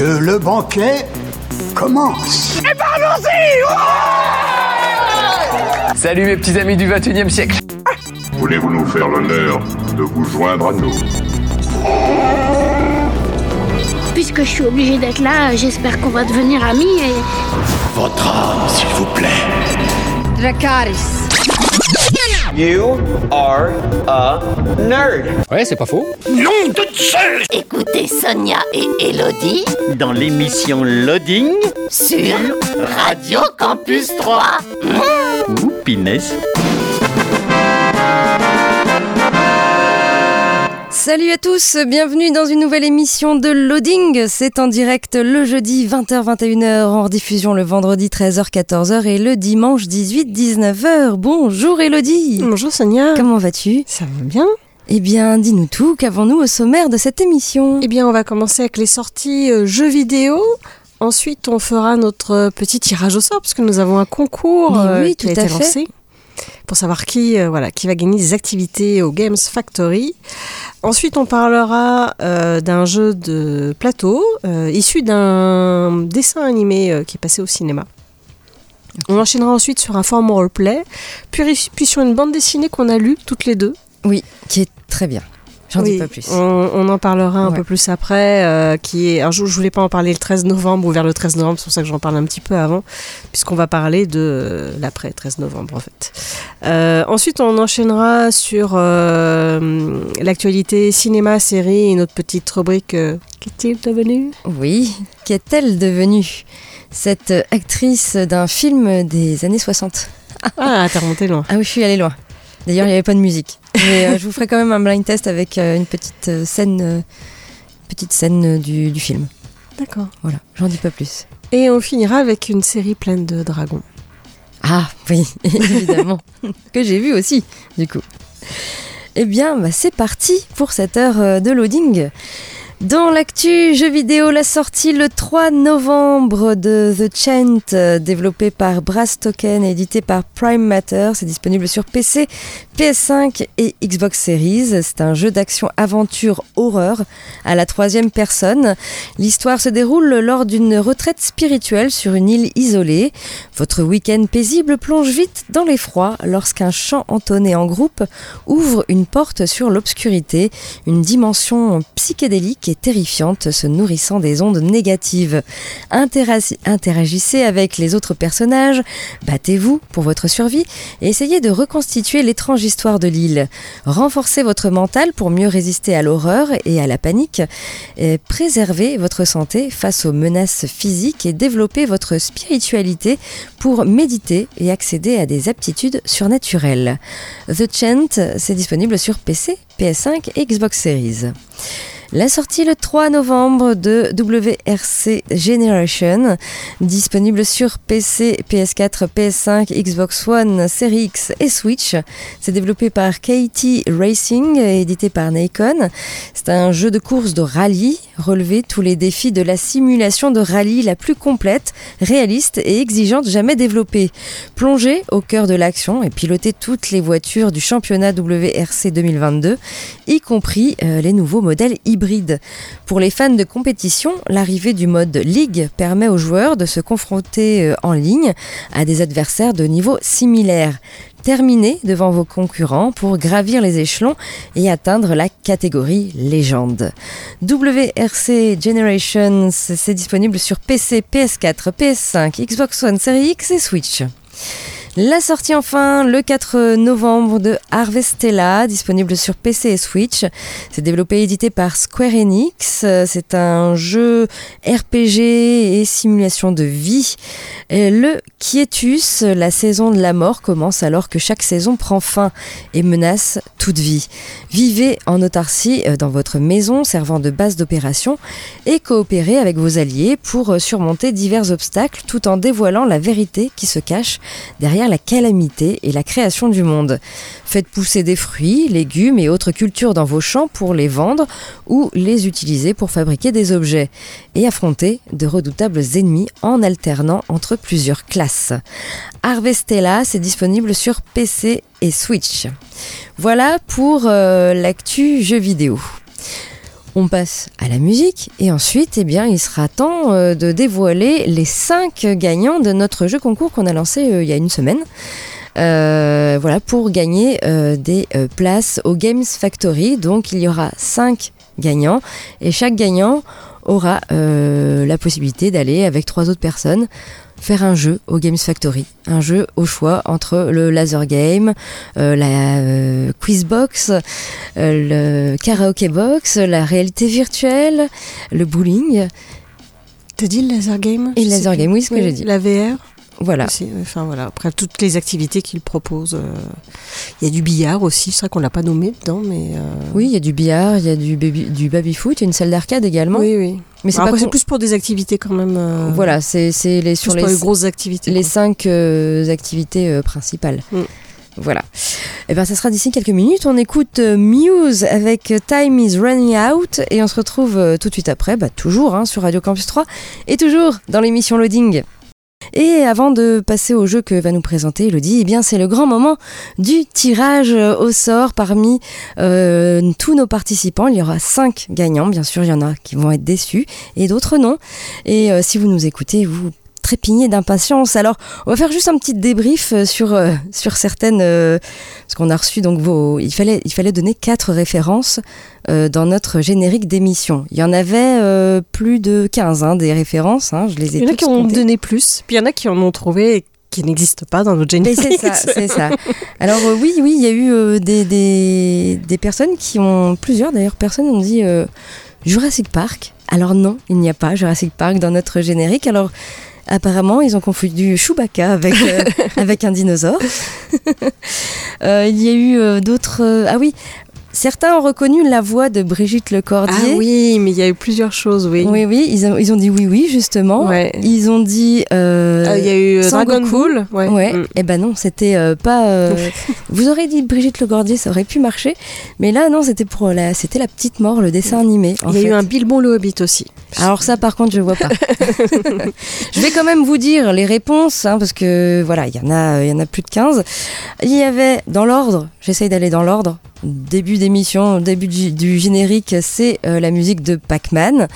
que le banquet commence. Et ben allons-y Salut mes petits amis du 21 e siècle Voulez-vous nous faire l'honneur de vous joindre à nous? Puisque je suis obligé d'être là, j'espère qu'on va devenir amis et... Votre âme, s'il vous plaît. Dracaris. You are a nerd. Ouais, c'est pas faux. Nom de Zeus Écoutez Sonia et Elodie dans l'émission Loading sur Radio Campus 3. Mmh. Ouh, pinesse. Salut à tous, bienvenue dans une nouvelle émission de Loading. C'est en direct le jeudi 20h-21h, en rediffusion le vendredi 13h-14h et le dimanche 18-19h. Bonjour Elodie. Bonjour Sonia. Comment vas-tu? Ça va bien. Eh bien, dis-nous tout, qu'avons-nous au sommaire de cette émission? Eh bien, on va commencer avec les sorties euh, jeux vidéo. Ensuite, on fera notre petit tirage au sort, parce que nous avons un concours oui, euh, qui tout a été à fait. Pour savoir qui, euh, voilà, qui va gagner des activités au Games Factory. Ensuite, on parlera euh, d'un jeu de plateau euh, issu d'un dessin animé qui est passé au cinéma. On enchaînera ensuite sur un format roleplay, puis, puis sur une bande dessinée qu'on a lue toutes les deux. Oui, qui est très bien. J'en Oui, dis pas plus. On, on en parlera un peu plus après. euh, qui est, alors je, je voulais pas en parler le 13 novembre ou vers le 13 novembre, c'est pour ça que j'en parle un petit peu avant, puisqu'on va parler de euh, l'après 13 novembre en fait. Euh, ensuite, on enchaînera sur euh, l'actualité cinéma, série et notre petite rubrique euh, Qu'est-il devenu? Oui, qu'est-elle devenue? Cette actrice d'un film des années 60. Ah, t'as remonté loin. Ah oui, je suis allée loin. D'ailleurs, il n'y avait pas de musique. Mais euh, je vous ferai quand même un blind test avec euh, une petite euh, scène, petite scène du, du film. D'accord. Voilà, j'en dis pas plus. Et on finira avec une série pleine de dragons. Ah oui, évidemment, que j'ai vu aussi, du coup. Eh bien, bah, c'est parti pour cette heure de loading. Dans l'actu jeu vidéo, la sortie le 3 novembre de The Chant, euh, développé par Brass Token et édité par Prime Matter. C'est disponible sur PC, PS5 et Xbox Series. C'est un jeu d'action-aventure horreur à la troisième personne. L'histoire se déroule lors d'une retraite spirituelle sur une île isolée. Votre week-end paisible plonge vite dans l'effroi lorsqu'un chant entonné en groupe ouvre une porte sur l'obscurité, une dimension psychédélique terrifiante se nourrissant des ondes négatives. Interagissez avec les autres personnages, battez-vous pour votre survie et essayez de reconstituer l'étrange histoire de l'île. Renforcez votre mental pour mieux résister à l'horreur et à la panique. Préservez votre santé face aux menaces physiques et développez votre spiritualité pour méditer et accéder à des aptitudes surnaturelles. The Chant, c'est disponible sur PC, PS5 et Xbox Series. La sortie le 3 novembre de WRC Generation, disponible sur PC, PS4, PS5, Xbox One, Series X et Switch. C'est développé par KT Racing et édité par Nikon. C'est un jeu de course de rallye. Relevez tous les défis de la simulation de rallye la plus complète, réaliste et exigeante jamais développée. Plongez au cœur de l'action et pilotez toutes les voitures du championnat WRC 2022, y compris euh, les nouveaux modèles hybrides. Pour les fans de compétition, l'arrivée du mode Ligue permet aux joueurs de se confronter euh, en ligne à des adversaires de niveau similaire. Terminez devant vos concurrents pour gravir les échelons et atteindre la catégorie légende. WRC Generations, c'est disponible sur PC, PS4, PS5, Xbox One, Series X et Switch. La sortie enfin le 4 novembre de Harvestella, disponible sur PC et Switch. C'est développé et édité par Square Enix. C'est un jeu RPG et simulation de vie. Le Quietus, la saison de la mort, commence alors que chaque saison prend fin et menace toute vie. Vivez en autarcie euh, dans votre maison servant de base d'opération et coopérez avec vos alliés pour euh, surmonter divers obstacles tout en dévoilant la vérité qui se cache derrière la calamité et la création du monde. Faites pousser des fruits, légumes et autres cultures dans vos champs pour les vendre ou les utiliser pour fabriquer des objets et affronter de redoutables ennemis en alternant entre plusieurs classes. Harvestella, c'est disponible sur PC et Switch. Voilà pour euh, l'actu jeux vidéo. On passe à la musique et ensuite, eh bien, il sera temps euh, de dévoiler les 5 gagnants de notre jeu concours qu'on a lancé euh, il y a une semaine. Euh, voilà, pour gagner des places au Games Factory. Donc, il y aura 5 gagnants et chaque gagnant aura la possibilité d'aller avec trois autres personnes faire un jeu au Games Factory. Un jeu au choix entre le laser game, euh, la euh, quiz box, euh, le karaoke box, la réalité virtuelle, le bowling T'as dit le laser game? Et le laser game. Oui, ce que j'ai dit. La VR Voilà. aussi. Enfin voilà. Après toutes les activités qu'il propose. euh, Il y a du billard aussi. C'est vrai qu'on l'a pas nommé dedans, mais. euh, Oui, il y a du billard, il y a du baby, du baby foot, il y a une salle d'arcade également. Oui, oui. Mais c'est con- plus pour des activités quand même. euh, Voilà, c'est c'est les sur les les grosses activités. les quoi. cinq euh, activités euh, principales. Mm. Voilà. Et ben ça sera d'ici quelques minutes. On écoute Muse avec Time is Running Out et on se retrouve tout de suite après, bah, toujours hein, sur Radio Campus 3 et toujours dans l'émission Loading. Et avant de passer au jeu que va nous présenter Elodie, eh bien c'est le grand moment du tirage au sort parmi euh, tous nos participants. Il y aura cinq gagnants, bien sûr, il y en a qui vont être déçus et d'autres non. Et euh, si vous nous écoutez, vous trépignez d'impatience. Alors, on va faire juste un petit débrief euh, sur, euh, sur certaines... euh, parce qu'on a reçu donc vos... Il fallait, il fallait donner quatre références euh, dans notre générique d'émission. Il y en avait plus de 15 hein, des références. hein, je les ai Il y en a qui ont donné plus, puis il y en a qui en ont trouvé qui n'existent pas dans notre générique. c'est ça, c'est ça. Alors euh, oui, oui, il y a eu euh, des, des, des personnes qui ont, plusieurs d'ailleurs personnes ont dit euh, Jurassic Park. Alors non, il n'y a pas Jurassic Park dans notre générique. Alors apparemment, ils ont confondu Chewbacca avec, euh, avec un dinosaure. Euh, il y a eu euh, d'autres... ah oui, certains ont reconnu la voix de Brigitte Ah Lecordier. oui, mais il y a eu plusieurs choses, oui. Oui, oui, ils ont, ils ont dit oui, oui, justement. Ouais. Ils ont dit... euh, Euh, Il y a eu euh, Dragon. Ball. Ouais. Ouais, Mm. et ben non, c'était euh, pas. euh, vous aurez dit Brigitte Legordier, ça aurait pu marcher, mais là non, c'était pour la, c'était la petite mort, le dessin animé. Il y a fait. eu un Bilbon le Hobbit aussi. Alors ça, par contre, je vois pas. je vais quand même vous dire les réponses, hein, parce que voilà, il y en a, il y en a plus de 15. Il y avait dans l'ordre. J'essaye d'aller dans l'ordre. Début d'émission, début du, générique, c'est euh, la musique de Pac-Man.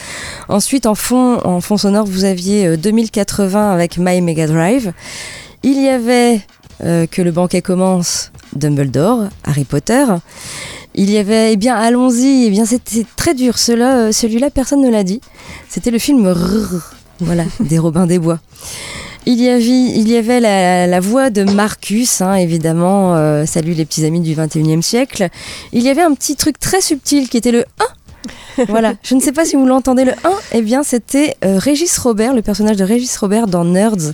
Ensuite, en fond, en fond sonore, vous aviez euh, 2080 avec My Mega Drive. Il y avait euh, que le banquet commence, Dumbledore, Harry Potter. Il y avait, eh bien, allons-y, eh bien, c'était très dur. Celui-là, euh, celui-là, personne ne l'a dit. C'était le film Rrr, voilà, des Robins des Bois. Il y avait, il y avait la, voix de Marcus, hein, évidemment. euh, salut les petits amis du 21e siècle. Il y avait un petit truc très subtil qui était le 1. voilà, je ne sais pas si vous l'entendez le 1. Eh bien, c'était euh, Régis Robert, le personnage de Régis Robert dans Nerds,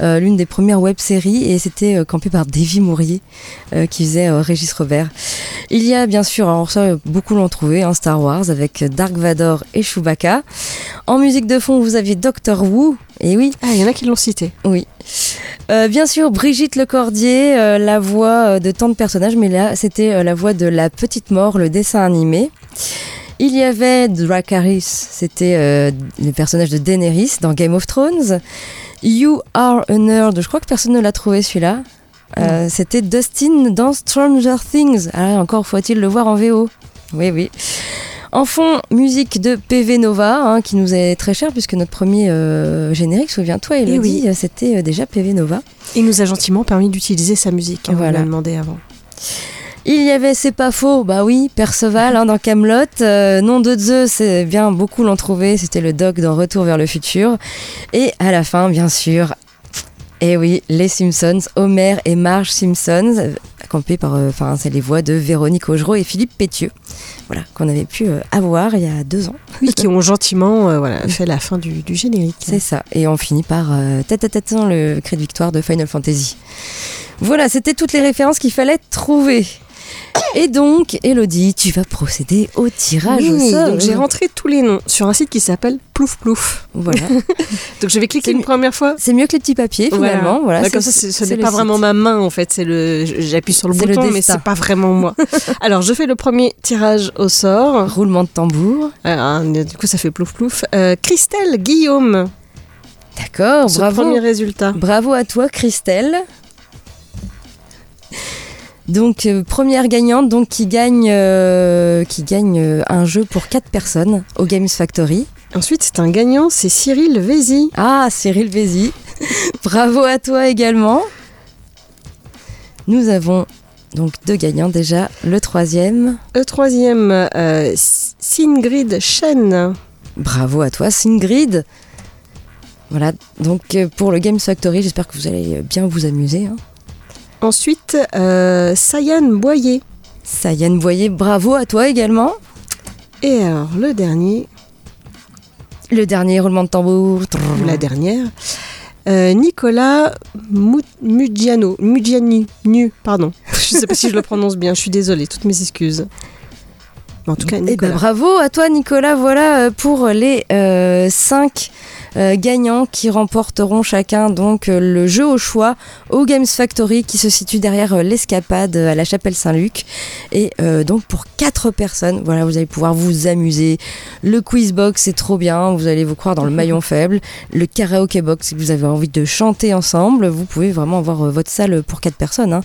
euh, l'une des premières web-séries, et c'était euh, campé par Davy Mourier qui faisait Régis Robert. Il y a bien sûr, alors ça, beaucoup l'ont trouvé, hein, Star Wars avec Dark Vador et Chewbacca. En musique de fond, vous aviez Doctor Who, et oui, Ah, il y en a qui l'ont cité. oui. Euh, bien sûr, Brigitte Lecordier, euh, la voix de tant de personnages, mais là, c'était euh, la voix de la petite mort, le dessin animé. Il y avait Dracarys, c'était euh, le personnage de Daenerys dans Game of Thrones. You Are a Nerd, je crois que personne ne l'a trouvé celui-là. Euh, c'était Dustin dans Stranger Things. Ah, encore faut-il le voir en VO. Oui, oui. En fond, musique de PV Nova, hein, qui nous est très cher, puisque notre premier euh, générique, souviens-toi, Eh a oui. c'était déjà PV Nova. Il nous a gentiment permis d'utiliser sa musique. hein, Voilà. On l'a demandé avant. Il y avait C'est pas faux, bah oui, Perceval hein, dans Camelot. nom de Zeus, c'est bien, beaucoup l'ont trouvé, c'était le doc dans Retour vers le futur. Et à la fin, bien sûr, et oui, les Simpsons, Homer et Marge Simpson, euh, campés par, euh, enfin, c'est les voix de Véronique Augereau et Philippe Pétieux. Voilà, qu'on avait pu euh, avoir il y a deux ans. Oui, qui ont gentiment euh, voilà, fait la fin du, du générique. C'est ça. Et on finit par euh, tête à tête dans le cri de victoire de Final Fantasy. Voilà, c'était toutes les références qu'il fallait trouver. Et donc, Elodie, tu vas procéder au tirage au sort. donc j'ai rentré tous les noms sur un site qui s'appelle Plouf Plouf. Voilà. Donc je vais cliquer une première fois. C'est mieux que les petits papiers finalement. Voilà. Bah, comme ça, ce n'est pas site. vraiment ma main en fait, c'est le, j'appuie sur le C'est le bouton, mais c'est pas vraiment moi. Alors je fais le premier tirage au sort. Roulement de tambour. Ah, du coup ça fait plouf plouf. Euh, Christelle Guillaume, D'accord, bravo. premier résultat. Bravo à toi, Christelle. Donc euh, première gagnante donc qui gagne euh, qui gagne euh, un jeu pour 4 personnes au Games Factory. Ensuite, c'est un gagnant, c'est Cyril Vézy. Ah, Cyril Vézy. Bravo à toi également. Nous avons donc deux gagnants déjà. Le troisième. Le troisième, Singrid Chen. Bravo à toi, Singrid. Voilà, donc pour le Games Factory, j'espère que vous allez bien vous amuser. hein. Ensuite, euh, Sayan Boyer. Sayan Boyer, bravo à toi également. Et alors, le dernier, Le dernier roulement de tambour. ou la dernière, euh, Nicolas Mu- Mugiano. Mugiani, nu, pardon. Je sais pas si je le prononce bien, je suis désolée, toutes mes excuses. Mais en tout cas, Eh ben, Nicolas. bravo à toi Nicolas, voilà euh, pour les 5 gagnants qui remporteront chacun donc euh, le jeu au choix au Games Factory qui se situe derrière euh, l'escapade euh, à la chapelle Saint-Luc et euh, donc pour 4 personnes, voilà vous allez pouvoir vous amuser. Le quiz box c'est trop bien, vous allez vous croire dans le maillon faible. Le karaoke box si vous avez envie de chanter ensemble, vous pouvez vraiment avoir euh, votre salle pour 4 personnes,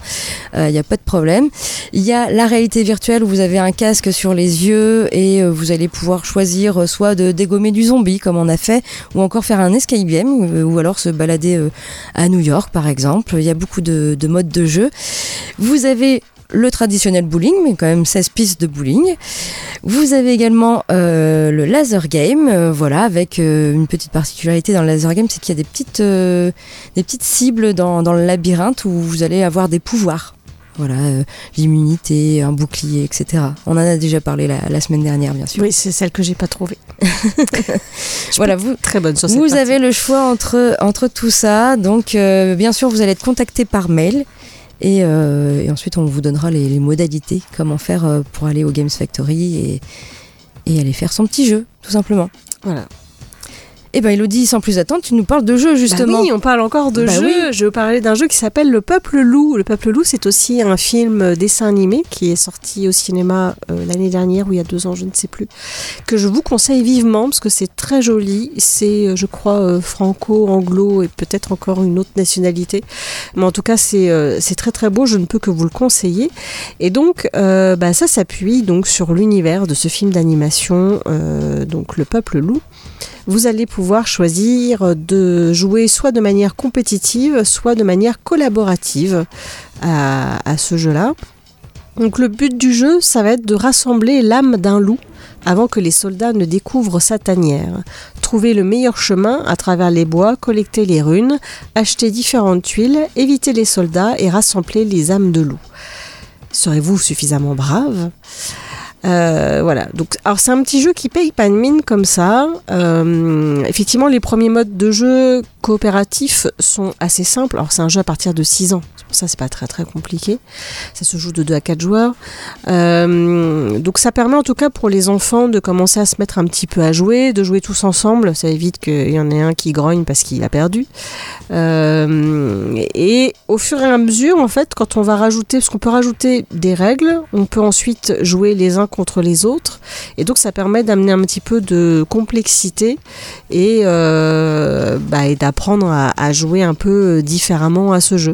il n'y a pas de problème. Il y a la réalité virtuelle où vous avez un casque sur les yeux et euh, vous allez pouvoir choisir euh, soit de dégommer du zombie comme on a fait, ou encore faire un escape game, euh, ou alors se balader euh, à New York par exemple. Il y a beaucoup de, de modes de jeu. Vous avez le traditionnel bowling, mais quand même 16 pistes de bowling. Vous avez également euh, le laser game, euh, voilà, avec euh, une petite particularité dans le laser game, c'est qu'il y a des petites, euh, des petites cibles dans, dans le labyrinthe où vous allez avoir des pouvoirs. Voilà, euh, l'immunité, un bouclier, etc. On en a déjà parlé la, la semaine dernière, bien sûr. Oui, c'est celle que j'ai pas trouvée. voilà, vous, Très bonne sur cette vous partie. avez le choix entre, entre tout ça. Donc, euh, bien sûr, vous allez être contacté par mail. Et, euh, et ensuite, on vous donnera les, les modalités, comment faire euh, pour aller au Games Factory et, et aller faire son petit jeu, tout simplement. Voilà. Et ben, Elodie, sans plus attendre, tu nous parles de jeu, justement. Bah oui, on parle encore de Bah jeu. oui. Je vais vous parler d'un jeu qui s'appelle Le Peuple Loup. Le Peuple Loup, c'est aussi un film euh, dessin animé qui est sorti au cinéma euh, l'année dernière ou il y a deux ans, je ne sais plus, que je vous conseille vivement parce que c'est très joli. C'est, euh, je crois, euh, franco-anglo et peut-être encore une autre nationalité. Mais en tout cas, c'est euh, très très beau. Je ne peux que vous le conseiller. Et donc, bah, ça s'appuie donc sur l'univers de ce film d'animation, donc Le Peuple Loup vous allez pouvoir choisir de jouer soit de manière compétitive, soit de manière collaborative à, ce jeu-là. Donc le but du jeu, ça va être de rassembler l'âme d'un loup avant que les soldats ne découvrent sa tanière. Trouver le meilleur chemin à travers les bois, collecter les runes, acheter différentes tuiles, éviter les soldats et rassembler les âmes de loup. Serez-vous suffisamment brave? Euh, voilà, donc alors c'est un petit jeu qui paye pas de mine comme ça. Euh, effectivement, les premiers modes de jeu coopératifs sont assez simples. Alors c'est un jeu à partir de 6 ans, ça c'est pas très très compliqué. Ça se joue de 2 à 4 joueurs. Euh, donc ça permet en tout cas pour les enfants de commencer à se mettre un petit peu à jouer, de jouer tous ensemble. Ça évite qu'il y en ait un qui grogne parce qu'il a perdu. Euh, et au fur et à mesure, en fait, quand on va rajouter, parce qu'on peut rajouter des règles, on peut ensuite jouer les uns contre les autres, et donc ça permet d'amener un petit peu de complexité et, euh, bah, d'apprendre à, à jouer un peu différemment à ce jeu.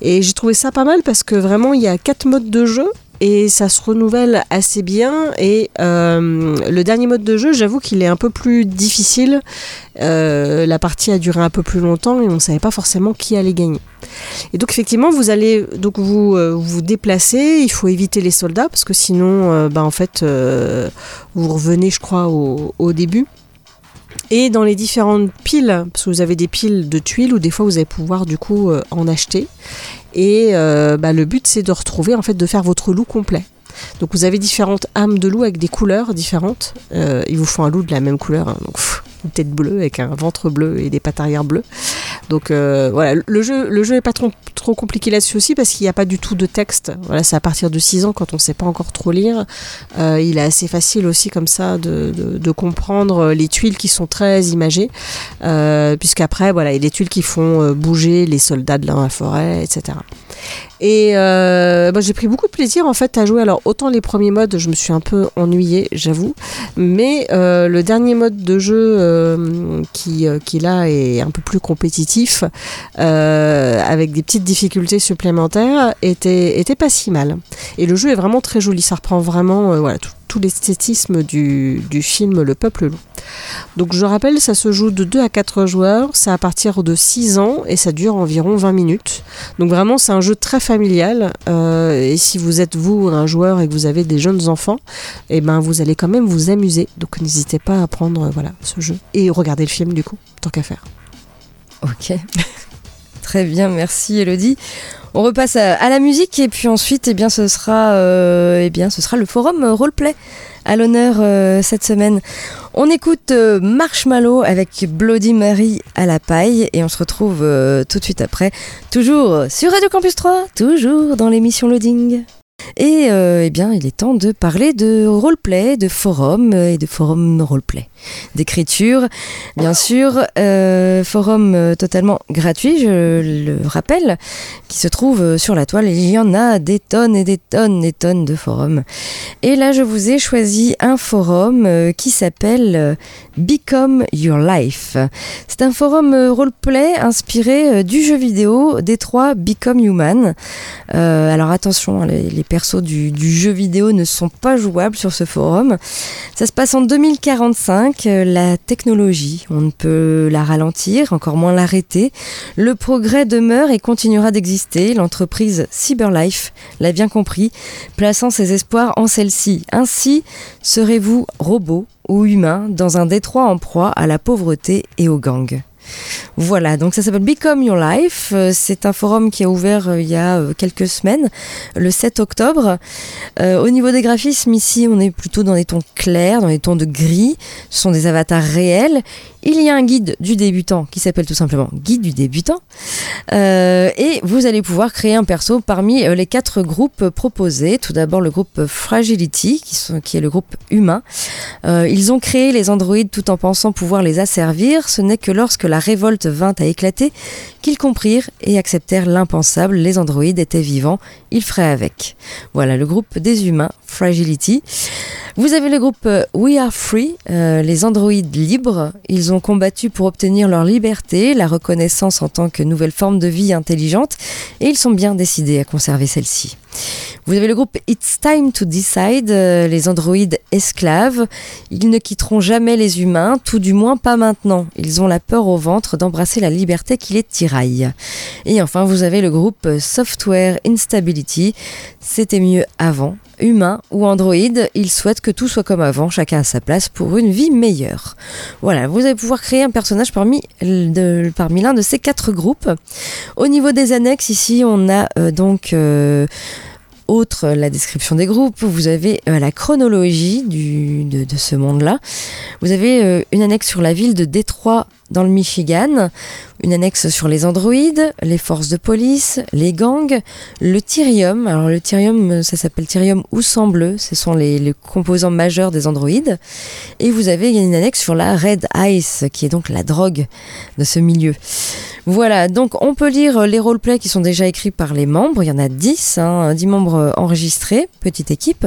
Et j'ai trouvé ça pas mal parce que vraiment il y a quatre modes de jeu et ça se renouvelle assez bien. Et euh, le dernier mode de jeu, j'avoue qu'il est un peu plus difficile. Euh, la partie a duré un peu plus longtemps et on ne savait pas forcément qui allait gagner. Et donc effectivement, vous allez donc vous euh, vous déplacer. Il faut éviter les soldats parce que sinon, bah, en fait, vous revenez, je crois, au, début. Et dans les différentes piles, parce que vous avez des piles de tuiles où des fois vous allez pouvoir du coup en acheter. Et euh, bah, le but c'est de retrouver en fait de faire votre loup complet. Donc vous avez différentes âmes de loup avec des couleurs différentes. Euh, il vous faut un loup de la même couleur, hein, donc une tête bleue avec un ventre bleu et des pattes arrière bleues. Donc euh, voilà, le jeu, le jeu est pas trop, trop compliqué là-dessus aussi parce qu'il n'y a pas du tout de texte. Voilà, c'est à partir de 6 ans quand on ne sait pas encore trop lire. Euh, il est assez facile aussi comme ça de, de, comprendre les tuiles qui sont très imagées, euh, puisqu'après voilà, il y a des tuiles qui font euh, bouger les soldats de la forêt, etc. Et euh, bah, j'ai pris beaucoup de plaisir en fait à jouer. Alors autant les premiers modes, je me suis un peu ennuyée, j'avoue, mais euh, le dernier mode de jeu euh, qui, qui là est un peu plus compétitif, avec des petites difficultés supplémentaires, était, pas si mal. Et le jeu est vraiment très joli. Ça reprend vraiment voilà tout, tout l'esthétisme du, du film Le Peuple Loup. Donc je rappelle, ça se joue de 2 à 4 joueurs, c'est à partir de 6 ans et ça dure environ 20 minutes. Donc vraiment c'est un jeu très familial euh, et si vous êtes vous un joueur et que vous avez des jeunes enfants, eh ben vous allez quand même vous amuser. Donc n'hésitez pas à prendre voilà ce jeu et regarder le film du coup, tant qu'à faire. Ok. Très bien, merci Elodie. On repasse à, la musique et puis ensuite, eh bien, ce sera, euh, eh bien, ce sera le forum euh, roleplay à l'honneur euh, cette semaine. On écoute Marshmallow avec Bloody Mary à la paille et on se retrouve tout de suite après, toujours sur Radio Campus 3, toujours dans l'émission Loading. Et euh, eh bien, il est temps de parler de roleplay, de forum euh, et de forum roleplay, d'écriture, bien sûr, euh, forum totalement gratuit, je le rappelle, qui se trouve sur la toile. Il y en a des tonnes et des tonnes et tonnes de forums. Et là, je vous ai choisi un forum qui s'appelle Become Your Life. C'est un forum roleplay inspiré du jeu vidéo Détroit Become Human. Alors attention, hein, les persos du, du jeu vidéo ne sont pas jouables sur ce forum. Ça se passe en 2045. euh, la technologie, on ne peut la ralentir, encore moins l'arrêter. Le progrès demeure et continuera d'exister. L'entreprise Cyberlife l'a bien compris, plaçant ses espoirs en celle-ci. Ainsi, serez-vous robot ou humain dans un détroit en proie à la pauvreté et au gang voilà, donc ça s'appelle Become Your Life. Euh, C'est un forum qui a ouvert euh, il y a euh, quelques semaines, le 7 octobre. Au niveau des graphismes, ici, on est plutôt dans des tons clairs, dans des tons de gris. Ce sont des avatars réels. Il y a un guide du débutant qui s'appelle tout simplement Guide du débutant. Euh, et vous allez pouvoir créer un perso parmi euh, les quatre groupes proposés. Tout d'abord le groupe Fragility, qui, est le groupe humain. Euh, ils ont créé les androïdes tout en pensant pouvoir les asservir. Ce n'est que lorsque la révolte vint à éclater qu'ils comprirent et acceptèrent l'impensable. Les androïdes étaient vivants, ils feraient avec. Voilà le groupe des humains, Fragility. Vous avez le groupe euh, We Are Free, euh, les androïdes libres. Ils ont combattu pour obtenir leur liberté, la reconnaissance en tant que nouvelle forme de vie intelligente, et ils sont bien décidés à conserver celle-ci. Vous avez le groupe It's Time to Decide, euh, les androïdes esclaves. Ils ne quitteront jamais les humains, tout du moins pas maintenant. Ils ont la peur au ventre d'embrasser la liberté qui les tiraille. Et enfin, vous avez le groupe Software Instability. C'était mieux avant. Humain ou androïde, ils souhaitent que tout soit comme avant, chacun à sa place pour une vie meilleure. Voilà, vous allez pouvoir créer un personnage parmi l'un de ces quatre groupes. Au niveau des annexes, ici, on a euh, donc euh, autre la description des groupes, vous avez euh, la chronologie de ce monde-là. Vous avez euh, une annexe sur la ville de Détroit dans le Michigan, une annexe sur les androïdes, les forces de police, les gangs, le Tyrium. Alors le euh, ça s'appelle Tyrium ou sang bleu, ce sont les, les composants majeurs des androïdes. Et vous avez une annexe sur la Red Ice, qui est donc la drogue de ce milieu. Voilà, donc on peut lire les roleplays qui sont déjà écrits par les membres. Il y en a 10, hein, 10 membres euh, enregistrés, petite équipe.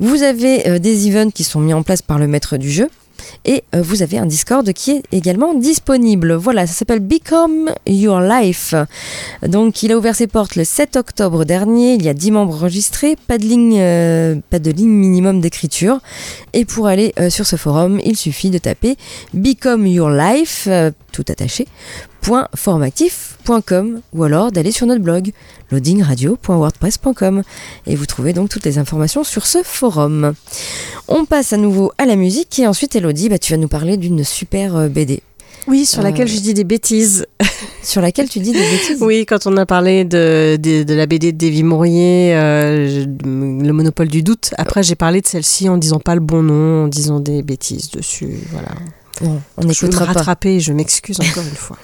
Vous avez euh, des events qui sont mis en place par le maître du jeu. Et euh, vous avez un Discord qui est également disponible. Voilà, ça s'appelle Become Your Life. Donc il a ouvert ses portes le 7 octobre dernier. Il y a 10 membres enregistrés, pas de ligne, euh, pas de ligne minimum d'écriture. Et pour aller euh, sur ce forum, il suffit de taper Become Your Life, tout attaché, .formactif.com ou alors d'aller sur notre blog loadingradio.wordpress.com et vous trouvez donc toutes les informations sur ce forum. On passe à nouveau à la musique et ensuite Elodie, bah, tu vas nous parler d'une super euh, BD. Oui, sur Euh, laquelle je dis des bêtises. Sur laquelle tu dis des bêtises? Oui, quand on a parlé de, de, de la BD de Davy Mourier, euh, je- Le Monopole du doute, après j'ai parlé de celle-ci en disant pas le bon nom, en disant des bêtises dessus. Voilà. On je vais me n'écoutera pas. rattraper, je m'excuse encore une fois.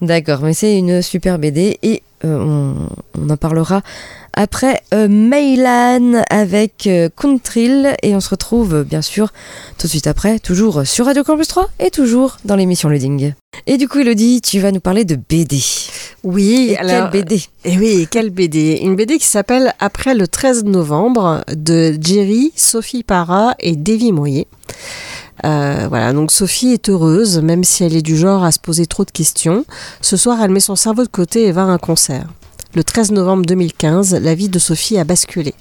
D'accord, mais c'est une super BD et euh, on, on en parlera après euh, Meylan avec euh, Kuntril et on se retrouve euh, bien sûr tout de suite après, toujours sur Radio Campus 3 et toujours dans l'émission Loading. Et du coup Elodie, tu vas nous parler de BD. Oui, Et alors, quelle BD Et oui, quelle BD Une BD qui s'appelle Après le 13 novembre de Jerry, Sophie Para et Davy Moyer. Euh, voilà, donc Sophie est heureuse, même si elle est du genre à se poser trop de questions. Ce soir, elle met son cerveau de côté et va à un concert. Le 13 novembre 2015, la vie de Sophie a basculé.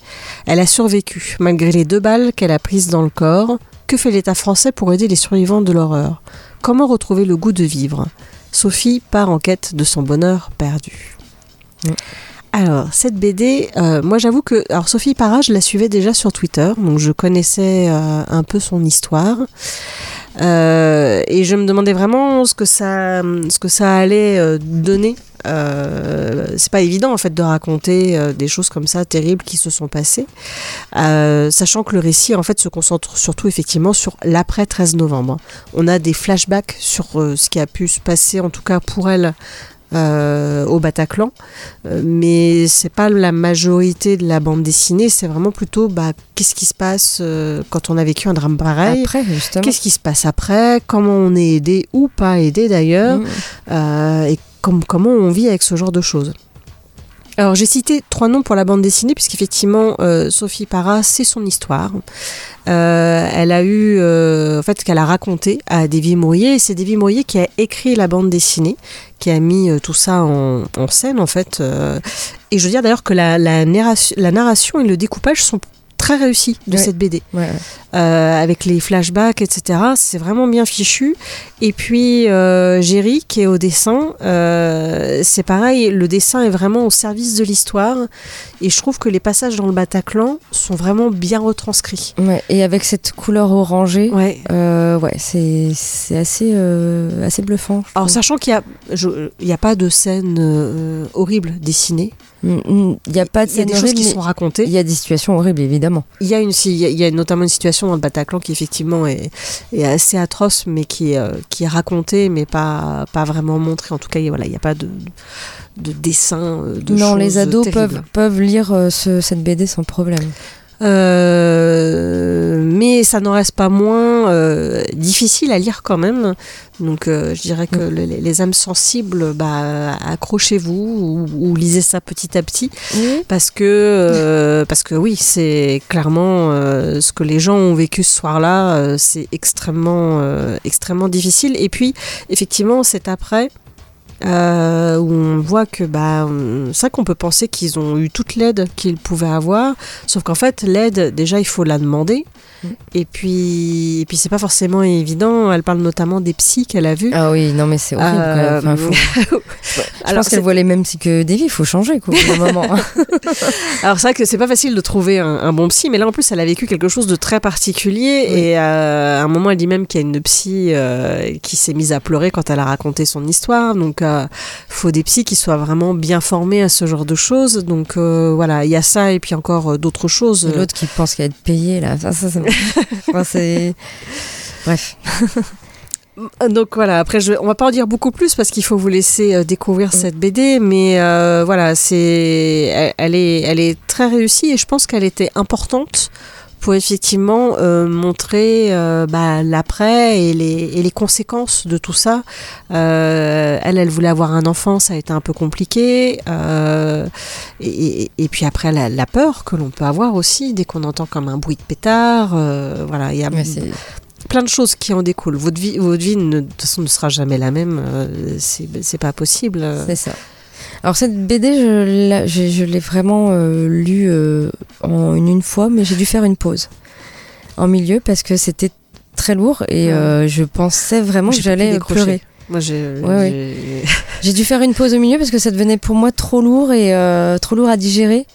Elle a survécu, malgré les deux balles qu'elle a prises dans le corps. Que fait l'État français pour aider les survivants de l'horreur? Comment retrouver le goût de vivre? Sophie part en quête de son bonheur perdu. Alors, cette BD, euh, moi j'avoue que. Alors, Sophie Parra, je la suivais déjà sur Twitter, donc je connaissais euh, un peu son histoire. Euh, et je me demandais vraiment ce que ça, ce que ça allait donner. C'est pas évident en fait de raconter des choses comme ça terribles qui se sont passées, sachant que le récit en fait se concentre surtout effectivement sur l'après 13 novembre. On a des flashbacks sur ce qui a pu se passer en tout cas pour elle euh, au Bataclan, Euh, mais c'est pas la majorité de la bande dessinée. C'est vraiment plutôt bah, qu'est-ce qui se passe euh, quand on a vécu un drame pareil? Après justement. Qu'est-ce qui se passe après? Comment on est aidé ou pas aidé d'ailleurs? Mm. euh, Et com- comment on vit avec ce genre de choses? Alors j'ai cité trois noms pour la bande dessinée puisqu'effectivement euh, Sophie Parra c'est son histoire. Euh, elle a eu euh, en fait qu'elle a raconté à Davy Mourier et c'est Davy Mourier qui a écrit la bande dessinée, qui a mis euh, tout ça en, scène en fait. et je veux dire d'ailleurs que la narration et le découpage sont très réussis de Ouais. cette BD Ouais, ouais. euh, avec les flashbacks, etc. C'est vraiment bien fichu. Et puis, euh, Géry, qui est au dessin, euh, c'est pareil, le dessin est vraiment au service de l'histoire. Et je trouve que les passages dans le Bataclan sont vraiment bien retranscrits. Et avec cette couleur orangée, Ouais. euh, c'est assez, assez bluffant. Alors, sachant qu'il n'y a, je- il y a pas de scène horrible dessinée, Il n'y a pas de y a des choses qui sont racontées. Il y a des situations horribles, évidemment. Il y a, une, il y a- notamment une situation dans le Bataclan qui effectivement est, est assez atroce, mais qui est, euh, qui est racontée, mais pas, pas vraiment montrée. En tout cas, il voilà, il n'y a pas de, de dessin euh, de non, les ados terribles. peuvent, peuvent lire euh, ce- cette BD sans problème. Euh, mais ça n'en reste pas moins euh, difficile à lire quand même. Donc euh, je dirais que Mm. les, les âmes sensibles, bah, accrochez-vous ou, ou lisez ça petit à petit. Parce que, euh, parce que oui, c'est clairement euh, ce que les gens ont vécu ce soir-là, euh, c'est extrêmement, euh, extrêmement difficile. Et puis, effectivement, c'est après. Euh, où on voit que bah, c'est qu'on peut penser qu'ils ont eu toute l'aide qu'ils pouvaient avoir, sauf qu'en fait l'aide déjà il faut la demander. Et puis et puis c'est pas forcément évident. Elle parle notamment des psys qu'elle a vus. Ah oui, non mais c'est horrible. même. Enfin, faut- Je Alors, pense qu'elle voit les mêmes psy que Davy, il faut changer quoi, au moment. Alors c'est vrai que c'est pas facile de trouver un, un bon psy, mais là en plus elle a vécu quelque chose de très particulier et euh, à un moment elle dit même qu'il y a une psy euh, qui s'est mise à pleurer quand elle a raconté son histoire. Donc euh, faut des psys qui soient vraiment bien formés à ce genre de choses. Donc euh, voilà, il y a ça et puis encore euh, d'autres choses. L'autre qui pense qu'à être payé là, ça, ça, ça me- Enfin, c'est. Bref. Euh, Donc voilà, après je, on va pas en dire beaucoup plus parce qu'il faut vous laisser euh, découvrir cette BD, mais euh, voilà, c'est, elle, elle est, elle est très réussie et je pense qu'elle était importante pour effectivement euh, montrer euh, bah, l'après et les, et les conséquences de tout ça. Euh, elle, elle voulait avoir un enfant, ça a été un peu compliqué. et, puis après, la, la peur que l'on peut avoir aussi dès qu'on entend comme un bruit de pétard. voilà, il y a plein de choses qui en découlent. Votre vie, votre vie ne, de toute façon ne sera jamais la même. c'est pas possible. C'est ça. Alors cette BD, je l'ai- vraiment euh, lue euh, en une, une fois, mais j'ai dû faire une pause en milieu parce que c'était très lourd et euh, je pensais vraiment que j'allais pleurer. Moi, j'ai. Ouais, ouais. dû faire une pause au milieu parce que ça devenait pour moi trop lourd et trop lourd à digérer.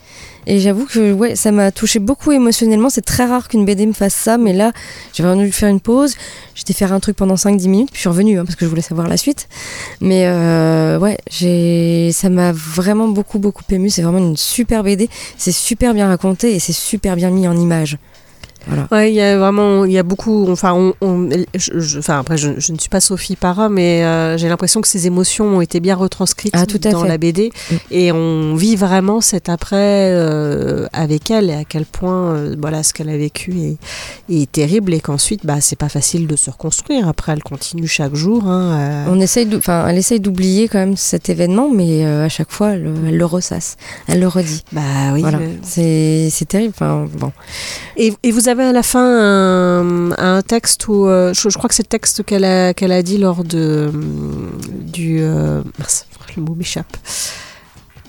Et j'avoue que ouais, ça m'a touché beaucoup émotionnellement. C'est très rare qu'une BD me fasse ça, mais là, j'ai vraiment dû faire une pause. J'étais faire un truc pendant 5-10 minutes, puis je suis revenue hein, parce que je voulais savoir la suite. Mais euh, ouais, j'ai, ça m'a vraiment beaucoup, beaucoup ému. C'est vraiment une super BD. C'est super bien raconté et c'est super bien mis en image. Voilà. Ouais, il y a vraiment, il y a beaucoup. Enfin, on, on- je- je- enfin après, je, je ne suis pas Sophie Para, mais euh, j'ai l'impression que ces émotions ont été bien retranscrites Ah, tout dans fait. la BD, Mm. et on vit vraiment cet après euh, avec elle et à quel point, euh, voilà, ce qu'elle a vécu est, est terrible et qu'ensuite, bah, c'est pas facile de se reconstruire. Après, elle continue chaque jour. hein, On essaye, enfin, elle essaye d'oublier quand même cet événement, mais à chaque fois, elle, elle le ressasse, elle le redit. bah oui. voilà, c'est c'est terrible. Enfin, bon. Et, et vous avez à la fin un, un texte où euh, je, je crois que c'est le texte qu'elle a, qu'elle a dit lors de hum, du euh, mince, le mot m'échappe.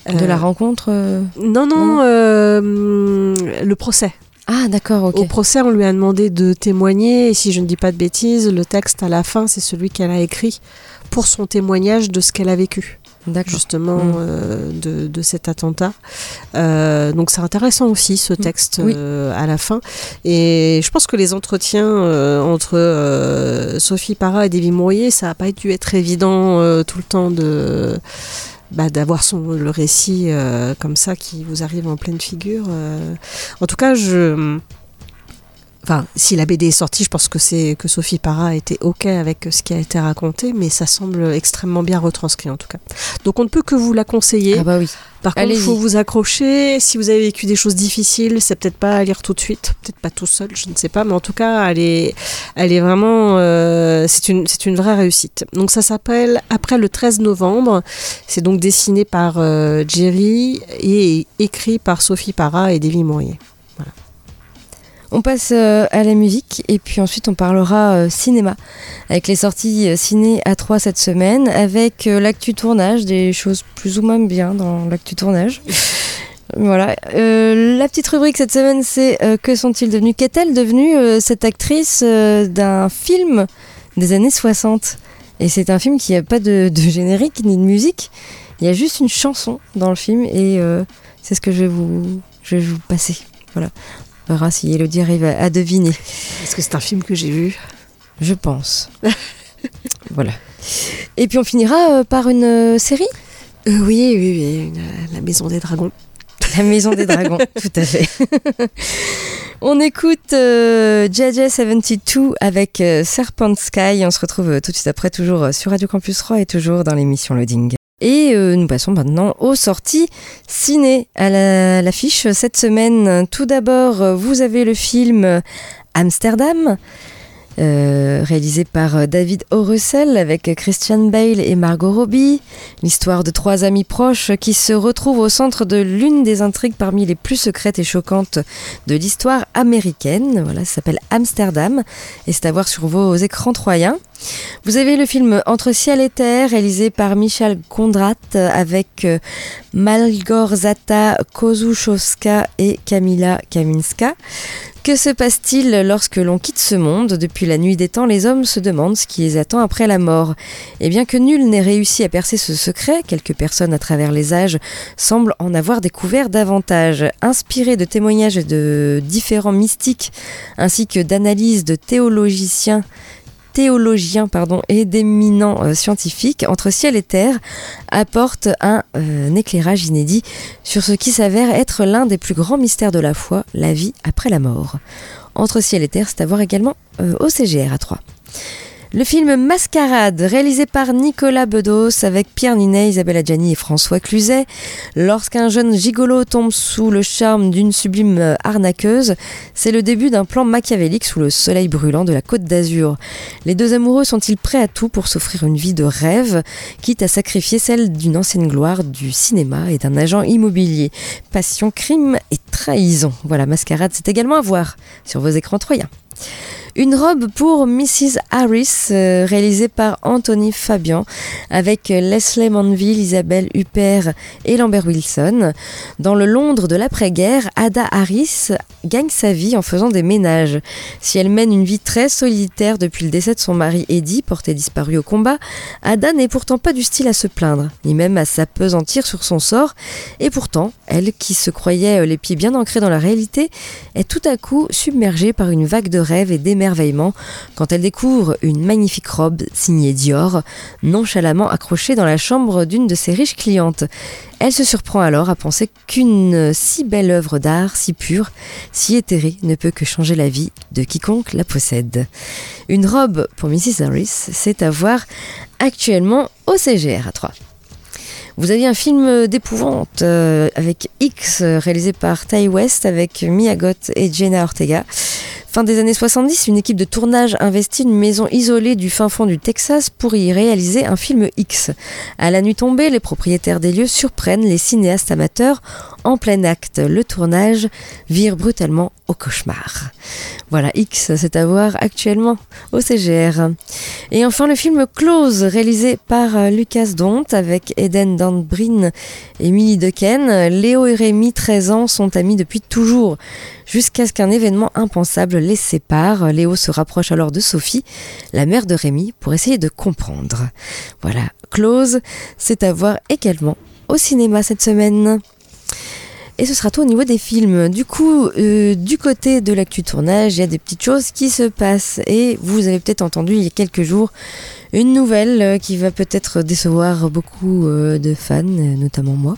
De Euh, la rencontre. euh, Non, non, Non. euh, hum, le procès. Ah, d'accord, ok. Au procès, on lui a demandé de témoigner, et si je ne dis pas de bêtises, le texte à la fin, c'est celui qu'elle a écrit pour son témoignage de ce qu'elle a vécu. Justement, Mm. euh, de, de cet attentat. Euh, donc c'est intéressant aussi, ce texte, Mm. Oui. euh, à la fin. Et je pense que les entretiens entre Sophie Para et Davy Mourier, ça n'a pas dû être évident tout le temps de... bah, d'avoir son le récit euh, comme ça qui vous arrive en pleine figure. euh. En tout cas, je Enfin, si la BD est sortie, je pense que c'est que Sophie Para était ok avec ce qui a été raconté, mais ça semble extrêmement bien retranscrit en tout cas. Donc on ne peut que vous la conseiller. Ah bah oui. Par contre, il faut vous accrocher. Si vous avez vécu des choses difficiles, c'est peut-être pas à lire tout de suite, peut-être pas tout seul, je ne sais pas, mais en tout cas, elle est, elle est vraiment, euh, c'est une, c'est une vraie réussite. Donc ça s'appelle Après le 13 novembre. C'est donc dessiné par euh, Jerry et écrit par Sophie Para et Davy Mourier. On passe euh, à la musique et puis ensuite on parlera euh, cinéma avec les sorties euh, ciné à 3 cette semaine avec l'actu tournage, des choses plus ou moins bien dans l'actu tournage. Voilà. La petite rubrique cette semaine c'est que sont-ils devenus Qu'est-elle devenue cette actrice d'un film des années 60 Et c'est un film qui n'a pas de, générique ni de musique. Il y a juste une chanson dans le film et c'est ce que je vais vous, je vais vous passer. Voilà. On verra si Elodie arrive à, à deviner. Est-ce que c'est un film que j'ai vu? Je pense. voilà. Et puis on finira euh, par une euh, série? Euh, Oui, oui, oui, une- La Maison des Dragons. La Maison des Dragons, tout à fait. on écoute euh, JJ72 avec euh, Serpent Sky. On se retrouve tout de suite après, toujours sur Radio Campus 3 et toujours dans l'émission Loading. Et euh, nous passons maintenant aux sorties ciné à la- l'affiche cette semaine. Tout d'abord, vous avez le film Amsterdam. Euh, réalisé par euh, David O. Russell avec Christian Bale et Margot Robbie. L'histoire de trois amis proches qui se retrouvent au centre de l'une des intrigues parmi les plus secrètes et choquantes de l'histoire américaine. Voilà, ça s'appelle Amsterdam et c'est à voir sur vos écrans troyens. Vous avez le film Entre ciel et terre, réalisé par Michal Kondrat avec euh, Malgorzata Kozuszowska et Kamila Kaminska. Que se passe-t-il lorsque l'on quitte ce monde Depuis la nuit des temps, les hommes se demandent ce qui les attend après la mort. Et bien que nul n'ait réussi à percer ce secret, quelques personnes à travers les âges semblent en avoir découvert davantage. Inspiré de témoignages de différents mystiques ainsi que d'analyses de théologiciens théologiens pardon, et d'éminents euh, scientifiques, Entre ciel et terre apporte un, euh, éclairage inédit sur ce qui s'avère être l'un des plus grands mystères de la foi, la vie après la mort. Entre ciel et terre, c'est à voir également euh, au CGR à 3. Le film Mascarade, réalisé par Nicolas Bedos avec Pierre Ninet, Isabelle Adjani et François Cluzet. Lorsqu'un jeune gigolo tombe sous le charme d'une sublime arnaqueuse, c'est le début d'un plan machiavélique sous le soleil brûlant de la côte d'Azur. Les deux amoureux sont-ils prêts à tout pour s'offrir une vie de rêve, quitte à sacrifier celle d'une ancienne gloire du cinéma et d'un agent immobilier? Passion, crime et trahison. Voilà, Mascarade, c'est également à voir sur vos écrans troyens. Une robe pour Mrs. Harris, euh, réalisée par Anthony Fabian, avec Leslie Manville, Isabelle Huppert et Lambert Wilson. Dans le Londres de l'après-guerre, Ada Harris gagne sa vie en faisant des ménages. Si elle mène une vie très solitaire depuis le décès de son mari Eddie, porté disparu au combat, Ada n'est pourtant pas du style à se plaindre, ni même à s'apesantir sur son sort. Et pourtant, elle, qui se croyait les pieds bien ancrés dans la réalité, est tout à coup submergée par une vague de rêves et d'émerveillements quand elle découvre une magnifique robe signée Dior, nonchalamment accrochée dans la chambre d'une de ses riches clientes. Elle se surprend alors à penser qu'une si belle œuvre d'art, si pure, si éthérée, ne peut que changer la vie de quiconque la possède. Une robe pour Mrs. Harris, c'est à voir actuellement au CGR à 3. Vous aviez un film d'épouvante euh, avec X réalisé par Ty West avec Mia Goth et Jenna Ortega. Fin des années 70, une équipe de tournage investit une maison isolée du fin fond du Texas pour y réaliser un film X. À la nuit tombée, les propriétaires des lieux surprennent les cinéastes amateurs en plein acte. Le tournage vire brutalement au cauchemar. Voilà, X, c'est à voir actuellement au CGR. Et enfin, le film Close, réalisé par euh, Lucas Dont avec Eden Dandbrin et Millie Decken. Léo et Rémi, 13 ans, sont amis depuis toujours, jusqu'à ce qu'un événement impensable les sépare. Léo se rapproche alors de Sophie, la mère de Rémi, pour essayer de comprendre. Voilà, Close, c'est à voir également au cinéma cette semaine. Et ce sera tout au niveau des films. Du coup, euh, du côté de l'actu tournage, il y a des petites choses qui se passent. Et vous avez peut-être entendu il y a quelques jours une nouvelle euh, qui va peut-être décevoir beaucoup euh, de fans, notamment moi.